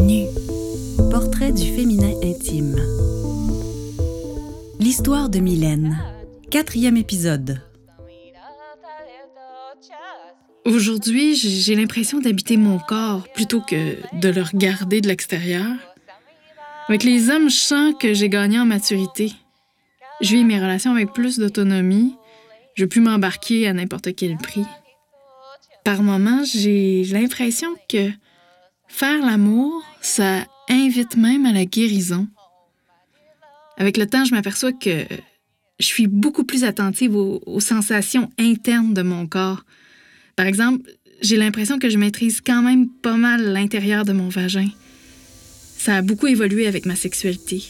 Nu. Portrait du féminin intime. L'histoire de Mylène. Quatrième épisode. Aujourd'hui, j'ai l'impression d'habiter mon corps plutôt que de le regarder de l'extérieur. Avec les hommes, je sens que j'ai gagné en maturité. Je vis mes relations avec plus d'autonomie. Je peux m'embarquer à n'importe quel prix. Par moments, j'ai l'impression que faire l'amour, ça invite même à la guérison. Avec le temps, je m'aperçois que je suis beaucoup plus attentive aux, aux sensations internes de mon corps. Par exemple, j'ai l'impression que je maîtrise quand même pas mal l'intérieur de mon vagin. Ça a beaucoup évolué avec ma sexualité.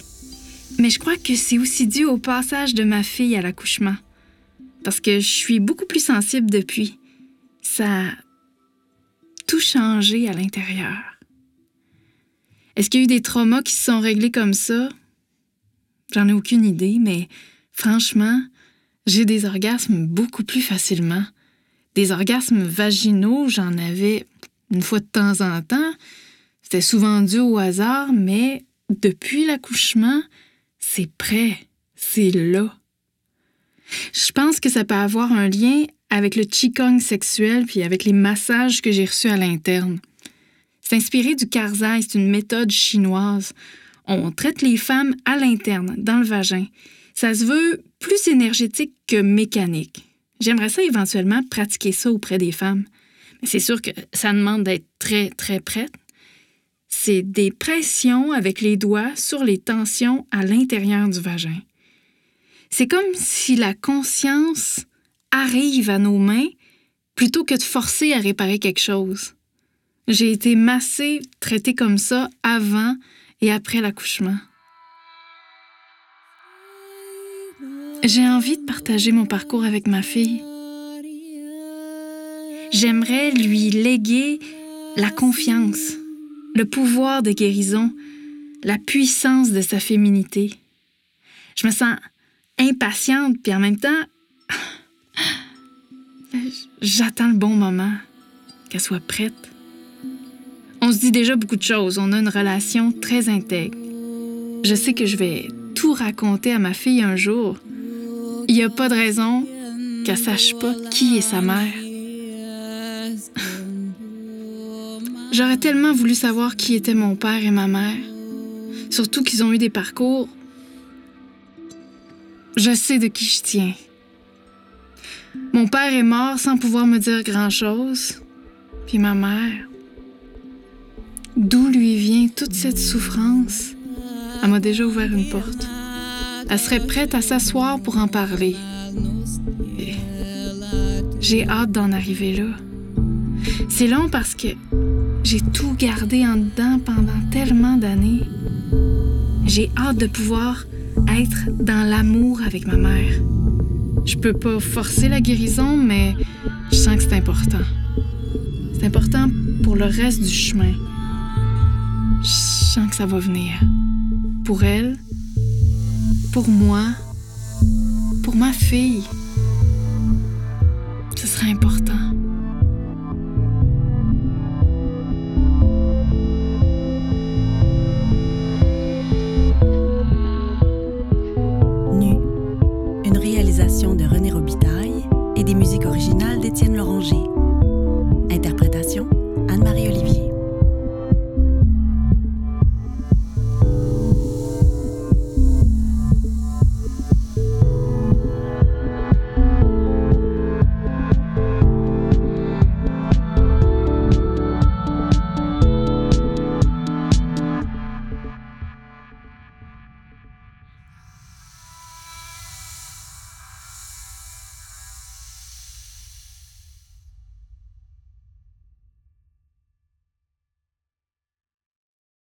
Mais je crois que c'est aussi dû au passage de ma fille à l'accouchement. Parce que je suis beaucoup plus sensible depuis. Ça a tout changé à l'intérieur. Est-ce qu'il y a eu des traumas qui se sont réglés comme ça? J'en ai aucune idée, mais franchement, j'ai des orgasmes beaucoup plus facilement. Des orgasmes vaginaux, j'en avais une fois de temps en temps. C'était souvent dû au hasard, mais depuis l'accouchement, c'est prêt, c'est là. Je pense que ça peut avoir un lien avec le qigong sexuel puis avec les massages que j'ai reçus à l'interne. C'est inspiré du Karzai, c'est une méthode chinoise. On traite les femmes à l'interne, dans le vagin. Ça se veut plus énergétique que mécanique. J'aimerais ça éventuellement pratiquer ça auprès des femmes. Mais c'est sûr que ça demande d'être très, très prête. C'est des pressions avec les doigts sur les tensions à l'intérieur du vagin. C'est comme si la conscience arrive à nos mains plutôt que de forcer à réparer quelque chose. J'ai été massée, traitée comme ça avant et après l'accouchement. J'ai envie de partager mon parcours avec ma fille. J'aimerais lui léguer la confiance, le pouvoir de guérison, la puissance de sa féminité. Je me sens impatiente, puis en même temps, j'attends le bon moment, qu'elle soit prête. On se dit déjà beaucoup de choses, on a une relation très intègre. Je sais que je vais tout raconter à ma fille un jour. Il n'y a pas de raison qu'elle sache pas qui est sa mère. J'aurais tellement voulu savoir qui était mon père et ma mère. Surtout qu'ils ont eu des parcours. Je sais de qui je tiens. Mon père est mort sans pouvoir me dire grand-chose. Puis ma mère, d'où lui vient toute cette souffrance, elle m'a déjà ouvert une porte. Elle serait prête à s'asseoir pour en parler. J'ai hâte d'en arriver là. C'est long parce que j'ai tout gardé en dedans pendant tellement d'années. J'ai hâte de pouvoir être dans l'amour avec ma mère. Je peux pas forcer la guérison, mais je sens que c'est important. C'est important pour le reste du chemin. Je sens que ça va venir. Pour elle, pour moi, pour ma fille. Ce sera important.